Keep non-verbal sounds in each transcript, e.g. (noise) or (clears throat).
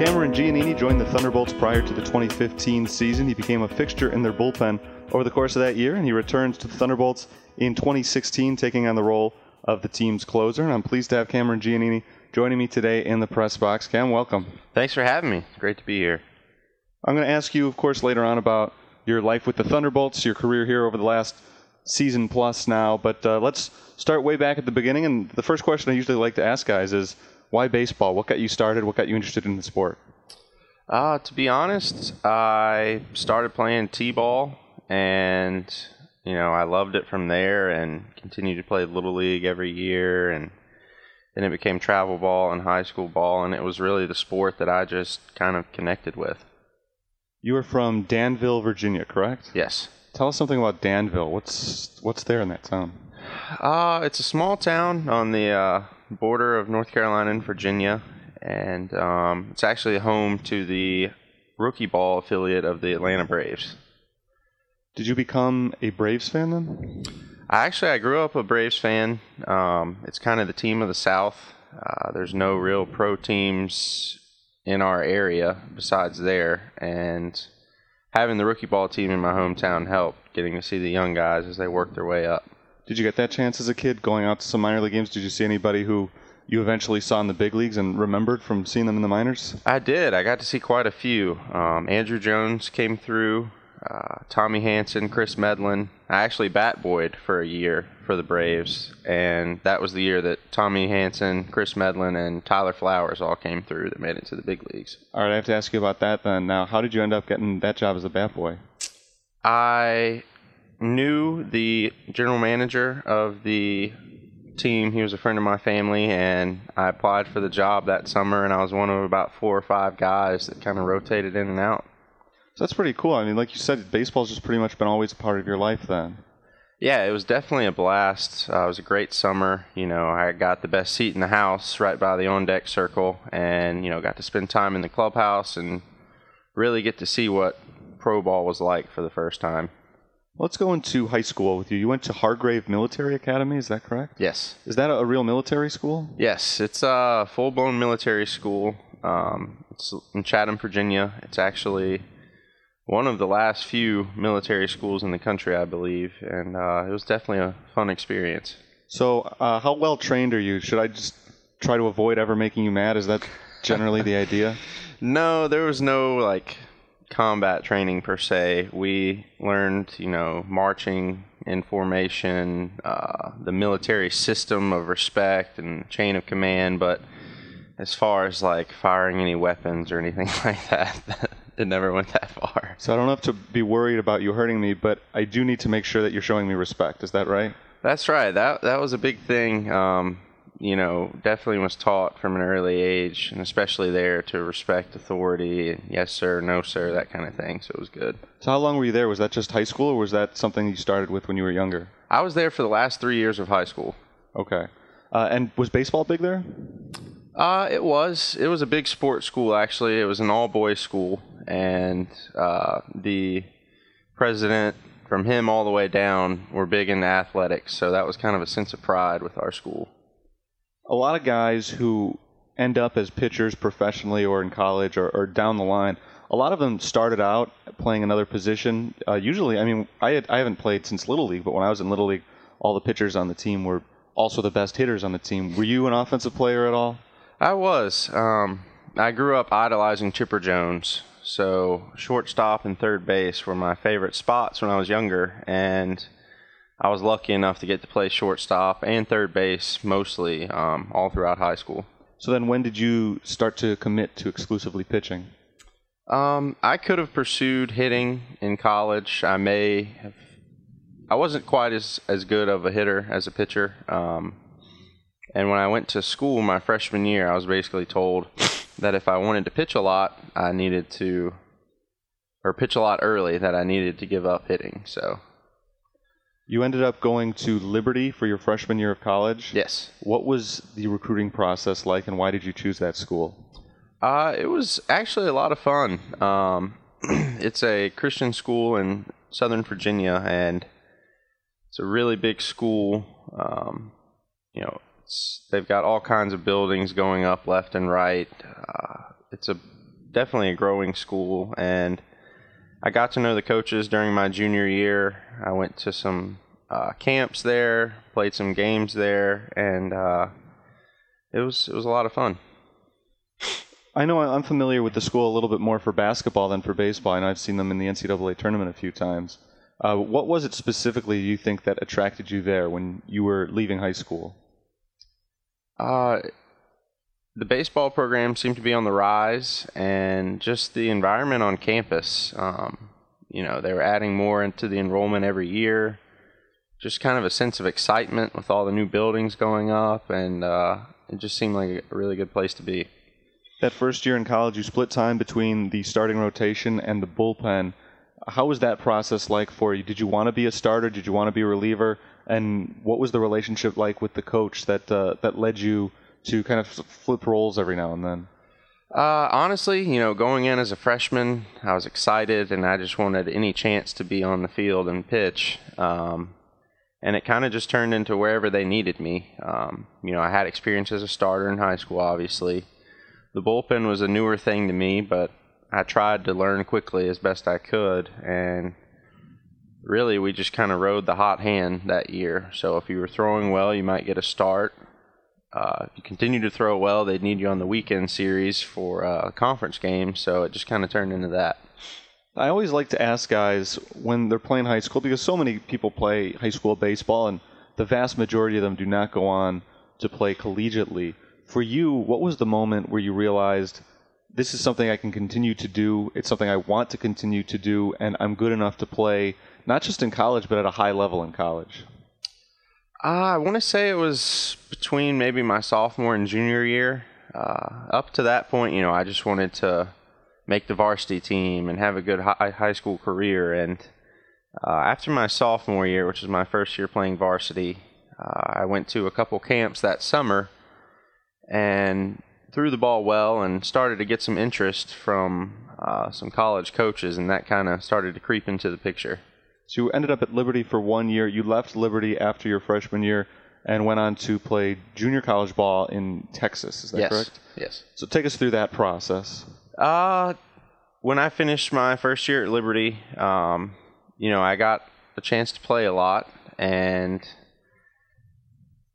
Cameron Giannini joined the Thunderbolts prior to the 2015 season. He became a fixture in their bullpen over the course of that year, and he returns to the Thunderbolts in 2016, taking on the role of the team's closer. And I'm pleased to have Cameron Giannini joining me today in the press box. Cam, welcome. Thanks for having me. Great to be here. I'm going to ask you, of course, later on about your life with the Thunderbolts, your career here over the last season plus now. But uh, let's start way back at the beginning. And the first question I usually like to ask guys is why baseball? What got you started? What got you interested in the sport? Uh, to be honest, I started playing t-ball, and you know I loved it from there, and continued to play little league every year, and then it became travel ball and high school ball, and it was really the sport that I just kind of connected with. You are from Danville, Virginia, correct? Yes. Tell us something about Danville. What's what's there in that town? Uh, it's a small town on the uh, border of North Carolina and Virginia, and um, it's actually home to the rookie ball affiliate of the Atlanta Braves. Did you become a Braves fan then? I actually I grew up a Braves fan. Um, it's kind of the team of the South. Uh, there's no real pro teams in our area besides there, and having the rookie ball team in my hometown helped getting to see the young guys as they work their way up. Did you get that chance as a kid going out to some minor league games? Did you see anybody who you eventually saw in the big leagues and remembered from seeing them in the minors? I did. I got to see quite a few. Um, Andruw Jones came through. Uh, Tommy Hanson, Chris Medlen. I actually bat boyed for a year for the Braves, and that was the year that Tommy Hanson, Chris Medlen, and Tyler Flowers all came through that made it to the big leagues. All right, I have to ask you about that then. Now, how did you end up getting that job as a bat boy? I knew the general manager of the team. He was a friend of my family, and I applied for the job that summer, and I was one of about four or five guys that kind of rotated in and out. So that's pretty cool. I mean, like you said, baseball's just pretty much been always a part of your life then. Yeah, it was definitely a blast. Uh, it was a great summer. You know, I got the best seat in the house right by the on deck circle, and, you know, got to spend time in the clubhouse and really get to see what pro ball was like for the first time. Let's go into high school with you. You went to Hargrave Military Academy, is that correct? Yes. Is that a real military school? Yes, it's a full blown military school. Um, it's in Chatham, Virginia. It's actually one of the last few military schools in the country, I believe, and uh, it was definitely a fun experience. So, uh, how well trained are you? Should I just try to avoid ever making you mad? Is that generally the idea? (laughs) No, there was no like combat training per se. We learned, you know, marching in formation, uh, the military system of respect and chain of command, but as far as like firing any weapons or anything (laughs) like that, it never went that far. So I don't have to be worried about you hurting me, but I do need to make sure that you're showing me respect. Is that right? That's right. That that was a big thing. Um, you know, definitely was taught from an early age, and especially there to respect authority and yes sir, no sir, that kind of thing. So it was good. So how long were you there? Was that just high school, or was that something you started with when you were younger? I was there for the last three years of high school. Okay. Uh, and was baseball big there? Uh, it was. It was a big sports school actually. It was an all boys school, and uh, the president from him all the way down were big into athletics. So that was kind of a sense of pride with our school a lot of guys who end up as pitchers professionally or in college or, or down the line, a lot of them started out playing another position. Uh, usually, I mean, I, had, I haven't played since Little League, but when I was in Little League, all the pitchers on the team were also the best hitters on the team. Were you an offensive player at all? I was. Um, I grew up idolizing Chipper Jones. So shortstop and third base were my favorite spots when I was younger, and I was lucky enough to get to play shortstop and third base mostly um, all throughout high school. So then, when did you start to commit to exclusively pitching? Um, I could have pursued hitting in college. I may have. I wasn't quite as as good of a hitter as a pitcher. Um, and when I went to school my freshman year, I was basically told that if I wanted to pitch a lot, I needed to, or pitch a lot early, that I needed to give up hitting. So you ended up going to Liberty for your freshman year of college. Yes. What was the recruiting process like, and why did you choose that school? Uh, it was actually a lot of fun. Um, (clears throat) it's a Christian school in Southern Virginia, and it's a really big school. Um, you know, they've got all kinds of buildings going up left and right. Uh, it's a definitely a growing school, and I got to know the coaches during my junior year. I went to some uh, camps there, played some games there, and uh, it was it was a lot of fun. I know I'm familiar with the school a little bit more for basketball than for baseball. and I've seen them in the NCAA tournament a few times. Uh, what was it specifically you think that attracted you there when you were leaving high school? Uh, the baseball program seemed to be on the rise, and just the environment on campus. Um, you know, they were adding more into the enrollment every year. Just kind of a sense of excitement with all the new buildings going up, and uh, it just seemed like a really good place to be. That first year in college, you split time between the starting rotation and the bullpen. How was that process like for you? Did you want to be a starter? Did you want to be a reliever? And what was the relationship like with the coach that uh, that led you to kind of flip roles every now and then? Uh, honestly, you know, going in as a freshman, I was excited and I just wanted any chance to be on the field and pitch. Um, and it kind of just turned into wherever they needed me. Um, you know, I had experience as a starter in high school, obviously. The bullpen was a newer thing to me, but I tried to learn quickly as best I could. And really, we just kind of rode the hot hand that year. So if you were throwing well, you might get a start. Uh, if you continue to throw well, they'd need you on the weekend series for a conference game. So it just kind of turned into that. I always like to ask guys when they're playing high school because so many people play high school baseball and the vast majority of them do not go on to play collegiately. For you, what was the moment where you realized this is something I can continue to do, it's something I want to continue to do, and I'm good enough to play not just in college but at a high level in college? Uh, I want to say it was between maybe my sophomore and junior year. Uh, up to that point, you know, I just wanted to make the varsity team and have a good high, high school career. And uh, after my sophomore year, which was my first year playing varsity, uh, I went to a couple camps that summer and threw the ball well and started to get some interest from uh, some college coaches, and that kind of started to creep into the picture. So you ended up at Liberty for one year. You left Liberty after your freshman year and went on to play junior college ball in Texas. Is that yes. correct? Yes. So take us through that process. Uh, when I finished my first year at Liberty, um, you know, I got a chance to play a lot, and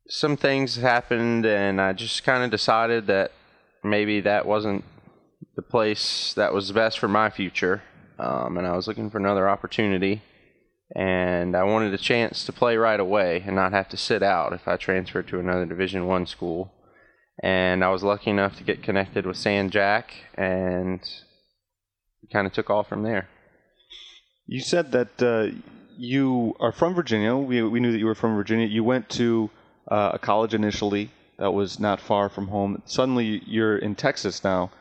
some things happened, and I just kind of decided that maybe that wasn't the place that was best for my future, um, and I was looking for another opportunity. And I wanted a chance to play right away and not have to sit out if I transferred to another Division One school and I was lucky enough to get connected with San Jac, and kind of took off from there. You said that uh, you are from Virginia. We, we knew that you were from Virginia. You went to uh, a college initially that was not far from home. Suddenly, you're in Texas now.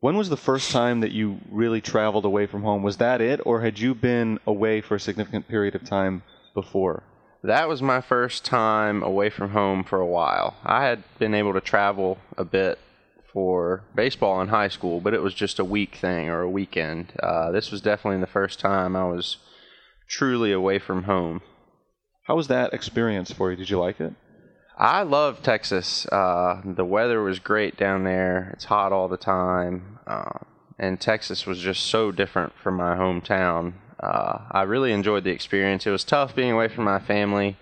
When was the first time that you really traveled away from home? Was that it, or had you been away for a significant period of time before? that was my first time away from home for a while. I had been able to travel a bit for baseball in high school, but it was just a week thing or a weekend. Uh, this was definitely the first time I was truly away from home. How was that experience for you? Did you like it? I love Texas. Uh, the weather was great down there. It's hot all the time. Uh, and Texas was just so different from my hometown uh, I really enjoyed the experience. It was tough being away from my family.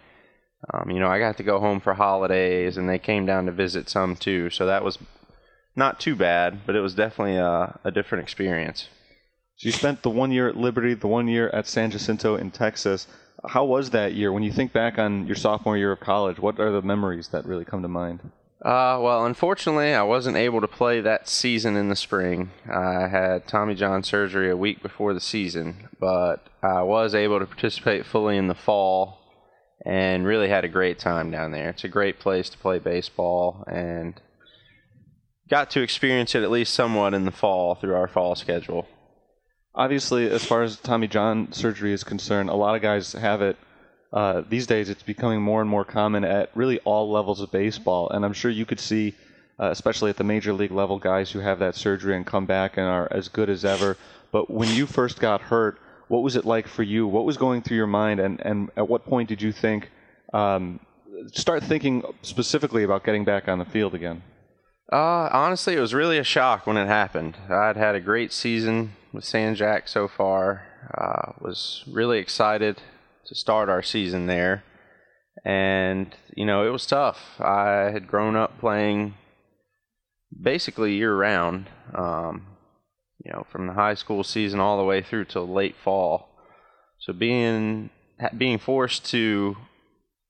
Um, you know, I got to go home for holidays, and they came down to visit some too. So that was not too bad, but it was definitely a, a different experience. So you spent the one year at Liberty, the one year at San Jacinto in Texas. How was that year? When you think back on your sophomore year of college, what are the memories that really come to mind? Uh, well, unfortunately, I wasn't able to play that season in the spring. I had Tommy John surgery a week before the season, but I was able to participate fully in the fall and really had a great time down there. It's a great place to play baseball and got to experience it at least somewhat in the fall through our fall schedule. Obviously, as far as Tommy John surgery is concerned, a lot of guys have it uh, these days it's becoming more and more common at really all levels of baseball. And I'm sure you could see, uh, especially at the major league level, guys who have that surgery and come back and are as good as ever. But when you first got hurt, what was it like for you? What was going through your mind? And, and at what point did you think, um, start thinking specifically about getting back on the field again? Uh, honestly, it was really a shock when it happened. I'd had a great season with San Jac so far. Uh, was really excited to start our season there, and you know it was tough. I had grown up playing basically year round. Um, you know, from the high school season all the way through till late fall. So being being forced to,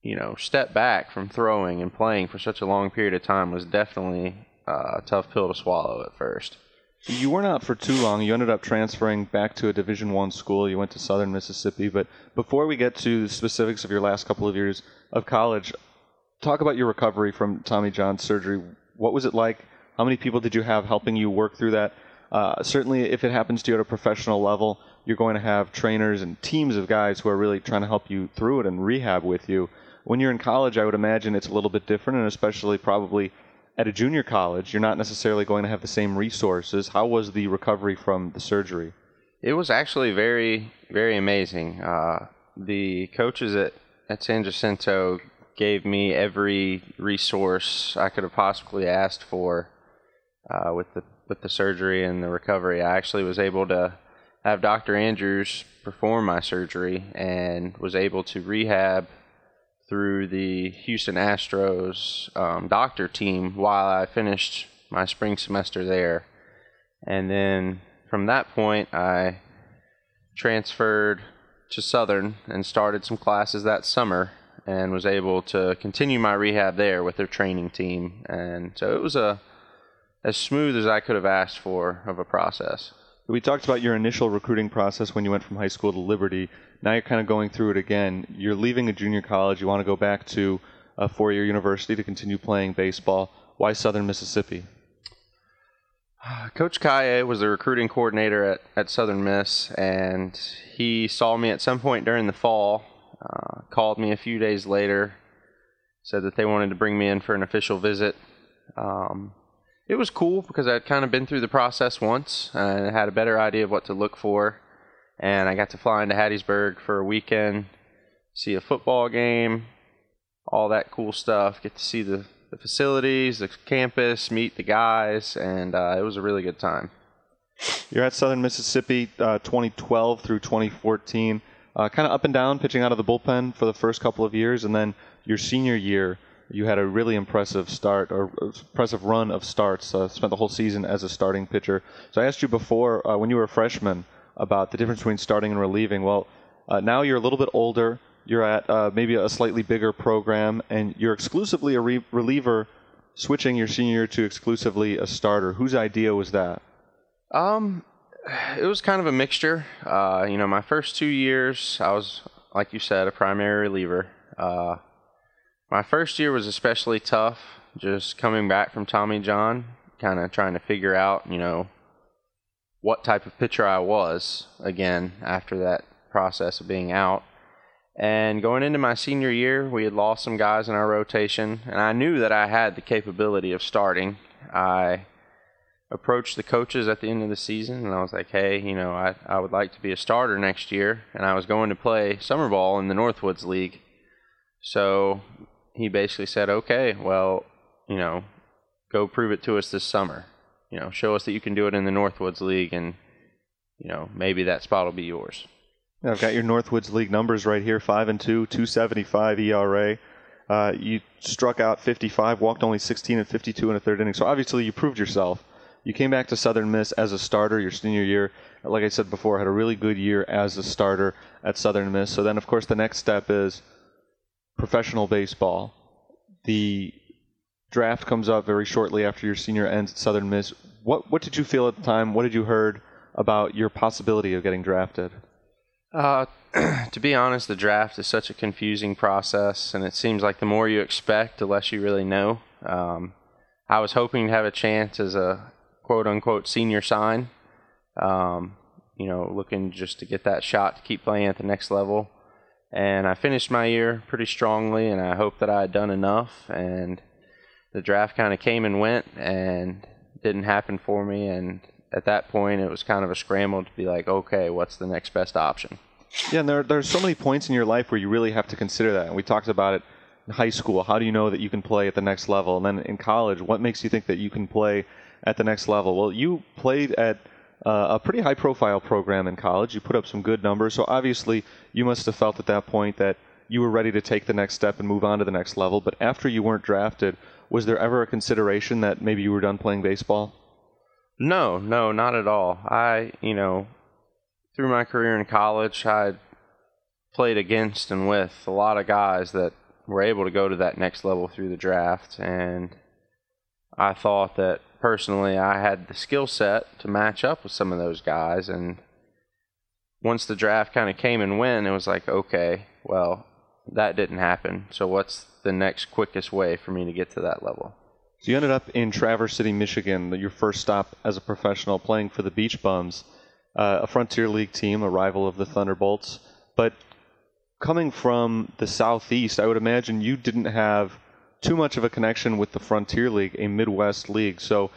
you know, step back from throwing and playing for such a long period of time was definitely uh, a tough pill to swallow at first. You weren't out for too long. You ended up transferring back to a Division One school. You went to Southern Mississippi. But before we get to the specifics of your last couple of years of college, talk about your recovery from Tommy John surgery. What was it like? How many people did you have helping you work through that? Uh, certainly, if it happens to you at a professional level, you're going to have trainers and teams of guys who are really trying to help you through it and rehab with you. When you're in college, I would imagine it's a little bit different, and especially probably at a junior college, you're not necessarily going to have the same resources. How was the recovery from the surgery? It was actually very, very amazing. Uh, the coaches at, at San Jacinto gave me every resource I could have possibly asked for uh, with the with the surgery and the recovery. I actually was able to have Dr. Andrews perform my surgery and was able to rehab through the Houston Astros um, doctor team while I finished my spring semester there. And then from that point, I transferred to Southern and started some classes that summer and was able to continue my rehab there with their training team. And so it was a as smooth as I could have asked for of a process. We talked about your initial recruiting process when you went from high school to Liberty. Now you're kind of going through it again. You're leaving a junior college. You want to go back to a four year university to continue playing baseball. Why Southern Mississippi? (sighs) Coach Kaye was the recruiting coordinator at, at Southern Miss, and he saw me at some point during the fall, uh, called me a few days later, said that they wanted to bring me in for an official visit. Um, it was cool because I'd kind of been through the process once and had a better idea of what to look for. And I got to fly into Hattiesburg for a weekend, see a football game, all that cool stuff. Get to see the, the facilities, the campus, meet the guys, and uh, it was a really good time. You're at Southern Mississippi uh, 2012 through 2014. Uh, kind of up and down, pitching out of the bullpen for the first couple of years, and then your senior year you had a really impressive start or impressive run of starts. Uh, spent the whole season as a starting pitcher. So I asked you before uh, when you were a freshman about the difference between starting and relieving. Well, uh, now you're a little bit older. You're at uh, maybe a slightly bigger program, and you're exclusively a re- reliever. Switching your senior year to exclusively a starter. Whose idea was that? Um, it was kind of a mixture. Uh, you know, my first two years, I was, like you said, a primary reliever. Uh, my first year was especially tough, just coming back from Tommy John, kind of trying to figure out, you know, what type of pitcher I was again after that process of being out. And going into my senior year, we had lost some guys in our rotation, and I knew that I had the capability of starting. I approached the coaches at the end of the season, and I was like, hey, you know, I, I would like to be a starter next year, and I was going to play summer ball in the Northwoods League. So he basically said, okay, well, you know, go prove it to us this summer. You know, show us that you can do it in the Northwoods League, and you know, maybe that spot will be yours. I've got your Northwoods League numbers right here: five and two, two seventy five ERA. Uh, you struck out 55, walked only 16 and 52 in a third inning. So obviously you proved yourself. You came back to Southern Miss as a starter your senior year. Like I said before, had a really good year as a starter at Southern Miss. So then, of course, the next step is professional baseball. The draft comes up very shortly after your senior ends at Southern Miss. What what did you feel at the time? What did you heard about your possibility of getting drafted? Uh, (clears throat) to be honest, the draft is such a confusing process, and it seems like the more you expect, the less you really know. Um, I was hoping to have a chance as a quote unquote senior sign. Um, you know, looking just to get that shot to keep playing at the next level and I finished my year pretty strongly, and I hoped that I had done enough. And the draft kind of came and went, and didn't happen for me. And at that point, it was kind of a scramble to be like, okay, what's the next best option? Yeah, and there there's so many points in your life where you really have to consider that, and we talked about it in high school? How do you know that you can play at the next level? And then in college, what makes you think that you can play at the next level? Well, you played at uh, a pretty high profile program in college. You put up some good numbers. So obviously, you must have felt at that point that you were ready to take the next step and move on to the next level. But after you weren't drafted, was there ever a consideration that maybe you were done playing baseball? No, no, not at all. I, you know, through my career in college, I played against and with a lot of guys that were able to go to that next level through the draft. And I thought that personally I had the skill set to match up with some of those guys. And once the draft kind of came and went, it was like, okay, well, that didn't happen. So what's the next quickest way for me to get to that level? So you ended up in Traverse City, Michigan, your first stop as a professional, playing for the Beach Bums, uh, a Frontier League team, a rival of the Thunderbolts. But coming from the Southeast, I would imagine you didn't have too much of a connection with the Frontier League, a Midwest league. So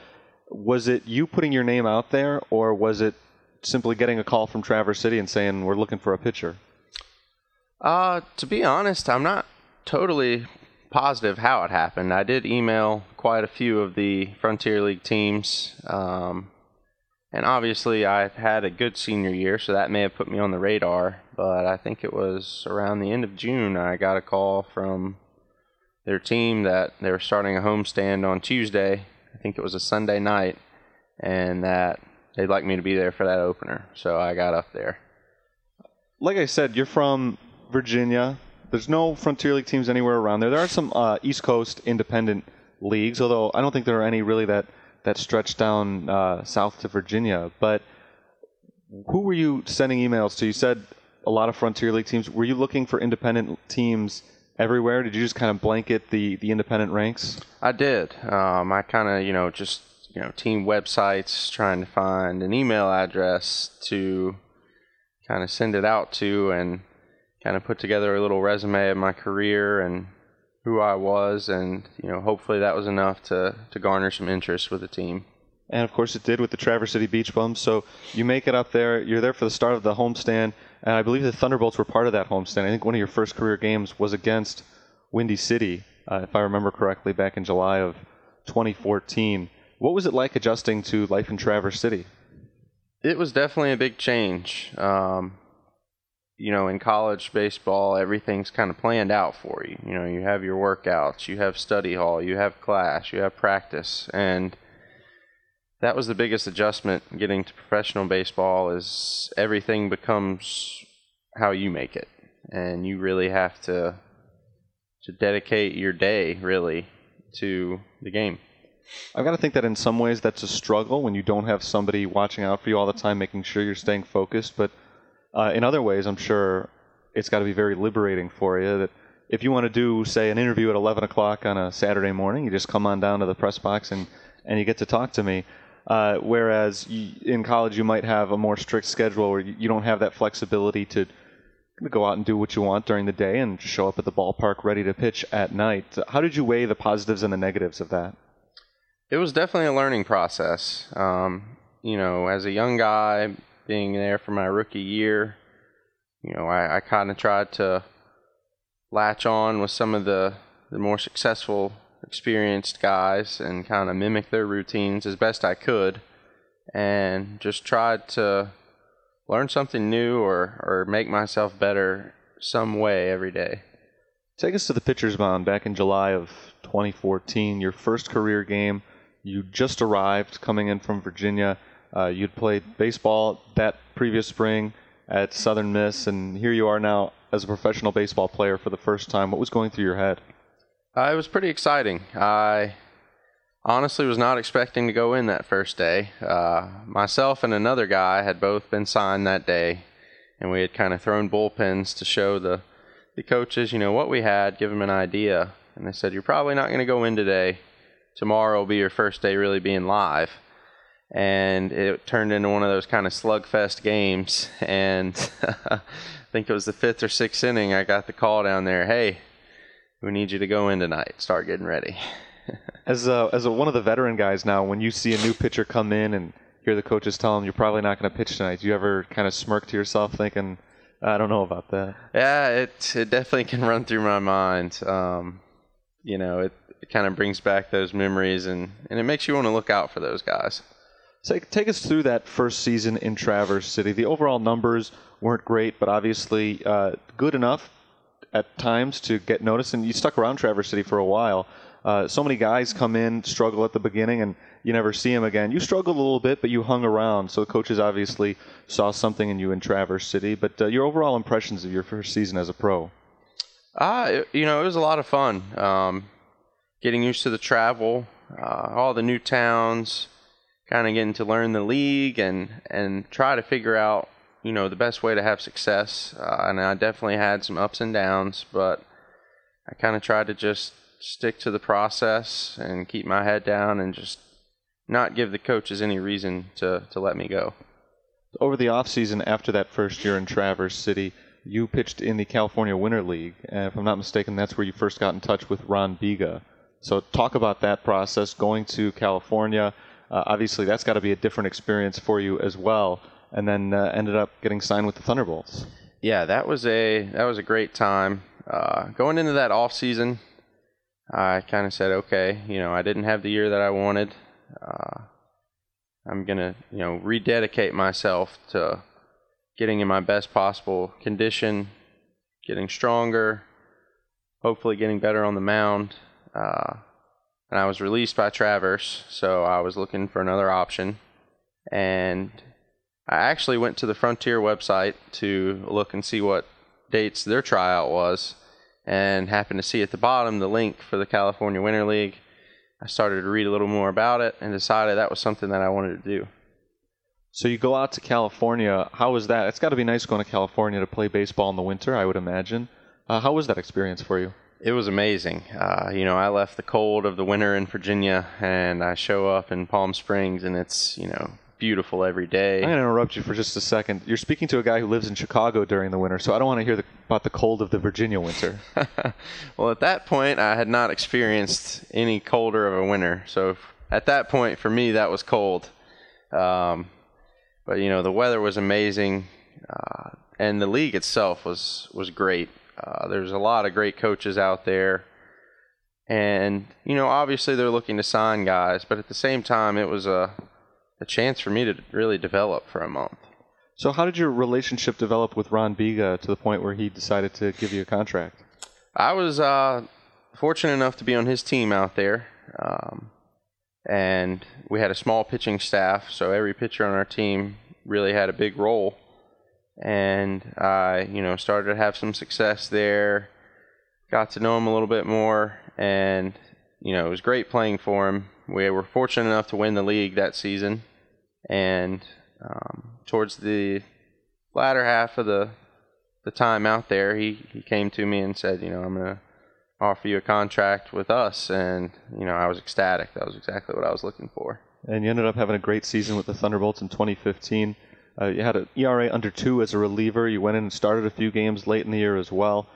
was it you putting your name out there, or was it simply getting a call from Traverse City and saying, we're looking for a pitcher? Uh, to be honest, I'm not totally positive how it happened. I did email quite a few of the Frontier League teams, um, and obviously I had a good senior year, so that may have put me on the radar. But I think it was around the end of June I got a call from their team that they were starting a homestand on Tuesday. I think it was a Sunday night, and that they'd like me to be there for that opener. So I got up there. Like I said, you're from Virginia. There's no Frontier League teams anywhere around there. There are some uh, East Coast independent leagues, although I don't think there are any really that that stretch down uh, south to Virginia. But who were you sending emails to? You said a lot of Frontier League teams. Were you looking for independent teams everywhere? Did you just kind of blanket the the independent ranks? I did. Um, I kind of you know just you know team websites trying to find an email address to kind of send it out to and kind of put together a little resume of my career and who I was, and you know, hopefully that was enough to to garner some interest with the team. And of course, it did with the Traverse City Beach Bums. So you make it up there. You're there for the start of the homestand, and I believe the Thunderbolts were part of that homestand. I think one of your first career games was against Windy City, uh, if I remember correctly, back in July of 2014. What was it like adjusting to life in Traverse City? It was definitely a big change. Um, you know, in college baseball, everything's kind of planned out for you. You know, you have your workouts, you have study hall, you have class, you have practice, and that was the biggest adjustment getting to professional baseball is everything becomes how you make it, and you really have to to dedicate your day really to the game. I've got to think that in some ways that's a struggle when you don't have somebody watching out for you all the time, making sure you're staying focused, but uh, in other ways, I'm sure it's got to be very liberating for you. That if you want to do, say, an interview at 11 o'clock on a Saturday morning, you just come on down to the press box and, and you get to talk to me. Uh, whereas you, in college, you might have a more strict schedule where you, don't have that flexibility to go out and do what you want during the day and show up at the ballpark ready to pitch at night. How did you weigh the positives and the negatives of that? It was definitely a learning process. Um, you know, as a young guy, being there for my rookie year, you know, I, I kind of tried to latch on with some of the, the more successful, experienced guys and kind of mimic their routines as best I could and just tried to learn something new or, or make myself better some way every day. Take us to the pitcher's mound back in July of 2014, your first career game. You just arrived coming in from Virginia. Uh, you'd played baseball that previous spring at Southern Miss, and here you are now as a professional baseball player for the first time. What was going through your head? Uh, it was pretty exciting. I honestly was not expecting to go in that first day. Uh, myself and another guy had both been signed that day, and we had kind of thrown bullpens to show the the coaches, you know, what we had, give them an idea. And they said, "You're probably not going to go in today. Tomorrow will be your first day really being live." and it turned into one of those kind of slugfest games. (laughs) And (laughs) I think it was the fifth or sixth inning. I got the call down there. Hey, we need you to go in tonight. Start getting ready. (laughs) as a, as a, one of the veteran guys now, when you see a new pitcher come in and hear the coaches tell him you're probably not going to pitch tonight, do you ever kind of smirk to yourself thinking, I don't know about that? Yeah, it it definitely can run through my mind. Um, you know, it, it kind of brings back those memories and, and it makes you want to look out for those guys. Take, take us through that first season in Traverse City. The overall numbers weren't great, but obviously uh, good enough at times to get noticed. And you stuck around Traverse City for a while. Uh, so many guys come in, struggle at the beginning, and you never see them again. You struggled a little bit, but you hung around. So the coaches obviously saw something in you in Traverse City. But uh, your overall impressions of your first season as a pro? Uh, you know, it was a lot of fun. Um, getting used to the travel, uh, all the new towns, kind of getting to learn the league and and try to figure out you know the best way to have success. Uh, and I definitely had some ups and downs, but I kind of tried to just stick to the process and keep my head down and just not give the coaches any reason to to let me go. Over the off season, after that first year in Traverse City, you pitched in the California Winter League. And if I'm not mistaken, that's where you first got in touch with Ron Biga. So talk about that process, going to California. Uh, obviously, that's got to be a different experience for you as well. And then uh, ended up getting signed with the Thunderbolts. Yeah, that was a that was a great time. Uh, going into that off season, I kind of said, okay, you know, I didn't have the year that I wanted. Uh, I'm gonna, you know, rededicate myself to getting in my best possible condition, getting stronger, hopefully getting better on the mound. Uh, and I was released by Traverse, so I was looking for another option. And I actually went to the Frontier website to look and see what dates their tryout was, and happened to see at the bottom the link for the California Winter League. I started to read a little more about it and decided that was something that I wanted to do. So you go out to California. How was that? It's got to be nice going to California to play baseball in the winter, I would imagine. Uh, how was that experience for you? It was amazing. Uh, you know, I left the cold of the winter in Virginia, and I show up in Palm Springs, and it's you know beautiful every day. I'm going to interrupt you for just a second. You're speaking to a guy who lives in Chicago during the winter, so I don't want to hear the, about the cold of the Virginia winter. (laughs) well, at that point, I had not experienced any colder of a winter, so at that point, for me, that was cold. Um, but you know, the weather was amazing, uh, and the league itself was was great. Uh, there's a lot of great coaches out there. And, you know, obviously they're looking to sign guys, but at the same time, it was a, a chance for me to really develop for a month. So, how did your relationship develop with Ron Biga to the point where he decided to give you a contract? I was uh, fortunate enough to be on his team out there. Um, and we had a small pitching staff, so every pitcher on our team really had a big role and I, you know, started to have some success there. Got to know him a little bit more, and you know, it was great playing for him. We were fortunate enough to win the league that season, and um, towards the latter half of the the time out there, he he came to me and said, you know, I'm gonna offer you a contract with us, and you know, I was ecstatic. That was exactly what I was looking for. And you ended up having a great season with the Thunderbolts in 2015. Uh, you had an ERA under two as a reliever. You went in and started a few games late in the year as well.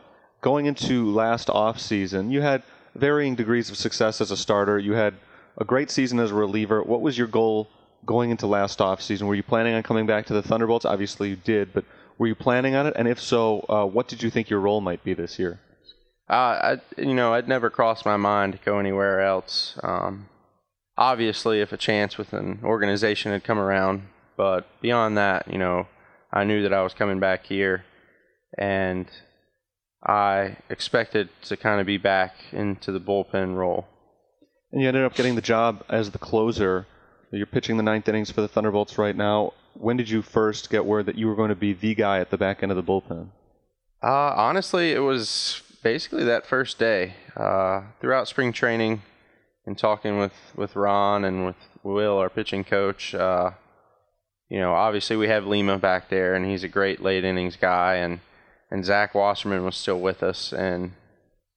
Going into last off season, you had varying degrees of success as a starter. You had a great season as a reliever. What was your goal going into last off season? Were you planning on coming back to the Thunderbolts? Obviously, you did, but were you planning on it? And if so, uh, what did you think your role might be this year? Uh, I, you know, I'd never crossed my mind to go anywhere else. Um, obviously, if a chance with an organization had come around, but beyond that, you know, I knew that I was coming back here, and I expected to kind of be back into the bullpen role. And you ended up getting the job as the closer. You're pitching the ninth innings for the Thunderbolts right now. When did you first get word that you were going to be the guy at the back end of the bullpen? Uh, honestly, it was basically that first day. Uh, throughout spring training and talking with, with Ron and with Will, our pitching coach, uh, you know, obviously we have Lima back there, and he's a great late innings guy, and and Zach Wasserman was still with us, and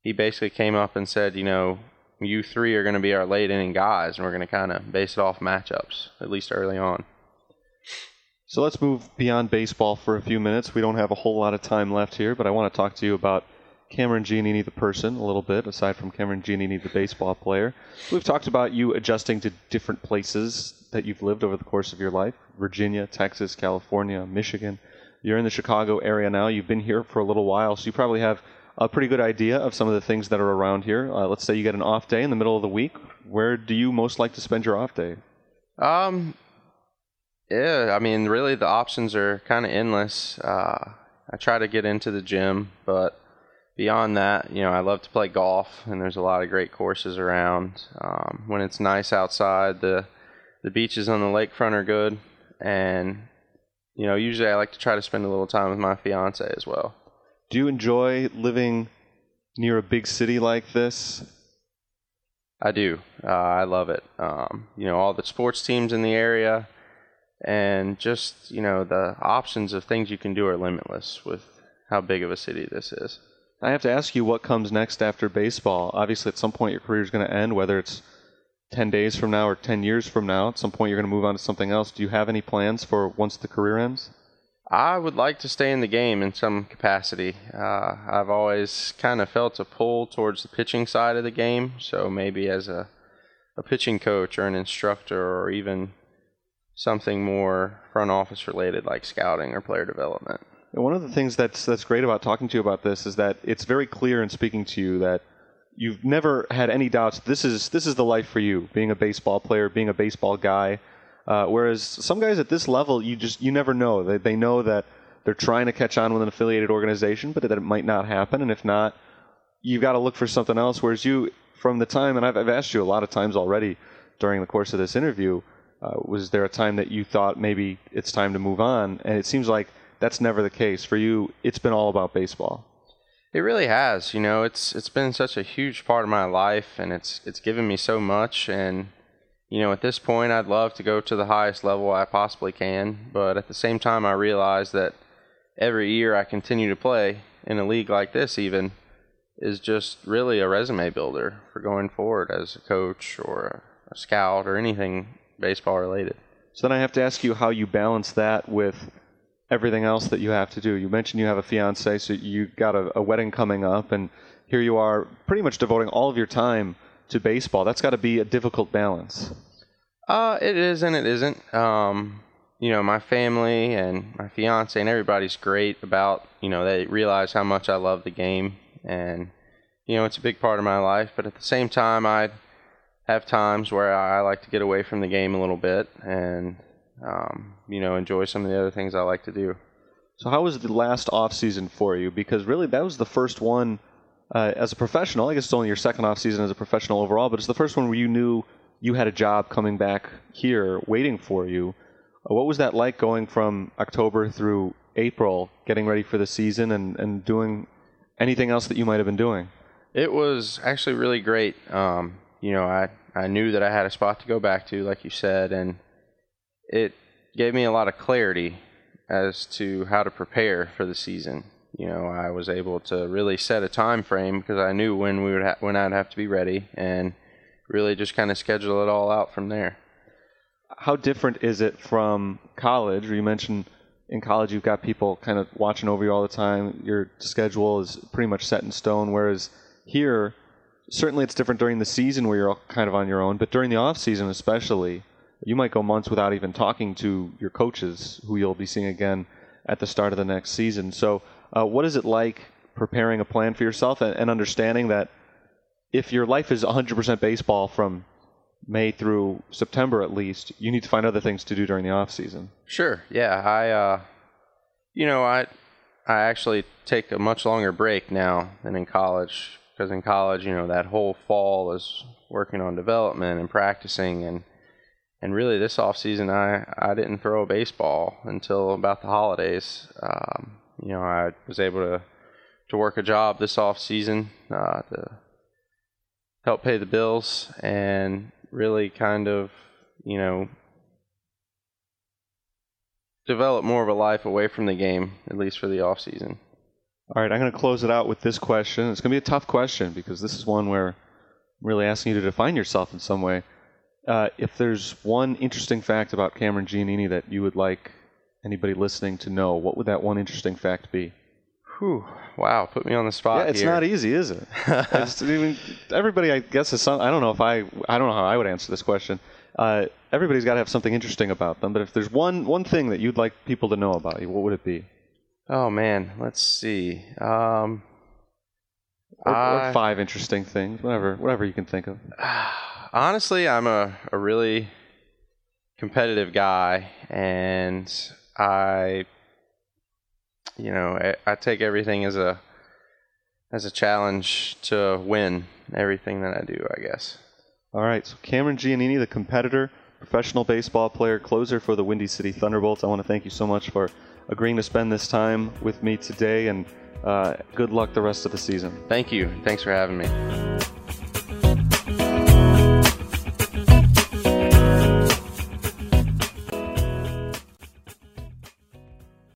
he basically came up and said, you know, you three are going to be our late inning guys, and we're going to kind of base it off matchups at least early on. So let's move beyond baseball for a few minutes. We don't have a whole lot of time left here, but I want to talk to you about Cameron Giannini, the person, a little bit, aside from Cameron Giannini, the baseball player. We've talked about you adjusting to different places that you've lived over the course of your life Virginia, Texas, California, Michigan. You're in the Chicago area now. You've been here for a little while, so you probably have a pretty good idea of some of the things that are around here. Uh, let's say you get an off day in the middle of the week. Where do you most like to spend your off day? Um, yeah, I mean, really, the options are kind of endless. Uh, I try to get into the gym, but beyond that, you know, I love to play golf, and there's a lot of great courses around. Um, when it's nice outside, the the beaches on the lakefront are good, and you know, usually I like to try to spend a little time with my fiance as well. Do you enjoy living near a big city like this? I do. Uh, I love it. Um, you know, all the sports teams in the area, and just you know, the options of things you can do are limitless with how big of a city this is. I have to ask you what comes next after baseball. Obviously, at some point your career is going to end, whether it's 10 days from now or 10 years from now. At some point you're going to move on to something else. Do you have any plans for once the career ends? I would like to stay in the game in some capacity. Uh, I've always kind of felt a pull towards the pitching side of the game, so maybe as a, a pitching coach or an instructor or even something more front office related like scouting or player development. And one of the things that's that's great about talking to you about this is that it's very clear in speaking to you that you've never had any doubts. This is this is the life for you, being a baseball player, being a baseball guy. Uh, whereas some guys at this level, you just you never know. They they know that they're trying to catch on with an affiliated organization, but that it might not happen. And if not, you've got to look for something else. Whereas you, from the time, and I've, I've asked you a lot of times already during the course of this interview, uh, was there a time that you thought maybe it's time to move on? And it seems like that's never the case for you. It's been all about baseball. It really has. You know, it's it's been such a huge part of my life, and it's it's given me so much. And you know, at this point, I'd love to go to the highest level I possibly can. But at the same time, I realize that every year I continue to play in a league like this, even is just really a resume builder for going forward as a coach or a scout or anything baseball related. So then I have to ask you how you balance that with everything else that you have to do. You mentioned you have a fiance, so you got a, a wedding coming up, and here you are pretty much devoting all of your time to baseball. That's got to be a difficult balance. Uh, it is and it isn't. Um, you know, my family and my fiance and everybody's great about, you know, they realize how much I love the game and, you know, it's a big part of my life. But at the same time, I have times where I like to get away from the game a little bit and um, you know, enjoy some of the other things I like to do. So, how was the last off season for you? Because really, that was the first one uh, as a professional. I guess it's only your second off season as a professional overall, but it's the first one where you knew you had a job coming back here waiting for you. Uh, what was that like going from October through April, getting ready for the season and, and doing anything else that you might have been doing? It was actually really great. Um, you know, I, I knew that I had a spot to go back to, like you said, and it gave me a lot of clarity as to how to prepare for the season. You know, I was able to really set a time frame because I knew when we would ha- when I'd have to be ready, and really just kind of schedule it all out from there. How different is it from college? you mentioned in college you've got people kind of watching over you all the time. Your schedule is pretty much set in stone, whereas here, certainly it's different during the season where you're kind of on your own, but during the off season especially, you might go months without even talking to your coaches, who you'll be seeing again at the start of the next season. So, uh, what is it like preparing a plan for yourself and, and understanding that if your life is 100% baseball from May through September at least, you need to find other things to do during the off season. Sure. Yeah. I, uh, you know, I, I actually take a much longer break now than in college because in college, you know, that whole fall is working on development and practicing and and really this off season I, I didn't throw a baseball until about the holidays. Um, you know, I was able to to work a job this off season uh, to help pay the bills and really kind of you know develop more of a life away from the game at least for the off season. All right, I'm going to close it out with this question. It's going to be a tough question because this is one where I'm really asking you to define yourself in some way. Uh, if there's one interesting fact about Cameron Giannini that you would like anybody listening to know, what would that one interesting fact be? Whew, wow, put me on the spot. Yeah, it's here. not easy, is it? (laughs) even, everybody, I guess, is some. I don't know if I. I don't know how I would answer this question. Uh, everybody's got to have something interesting about them. But if there's one one thing that you'd like people to know about you, what would it be? Oh man, let's see. Um, Or, or five interesting things, whatever, whatever you can think of. (sighs) Honestly, I'm a, a really competitive guy, and I, you know, I, I take everything as a as a challenge to win everything that I do. I guess. All right, so Cameron Giannini, the competitor, professional baseball player, closer for the Windy City Thunderbolts. I want to thank you so much for agreeing to spend this time with me today, and uh, good luck the rest of the season. Thank you. Thanks for having me.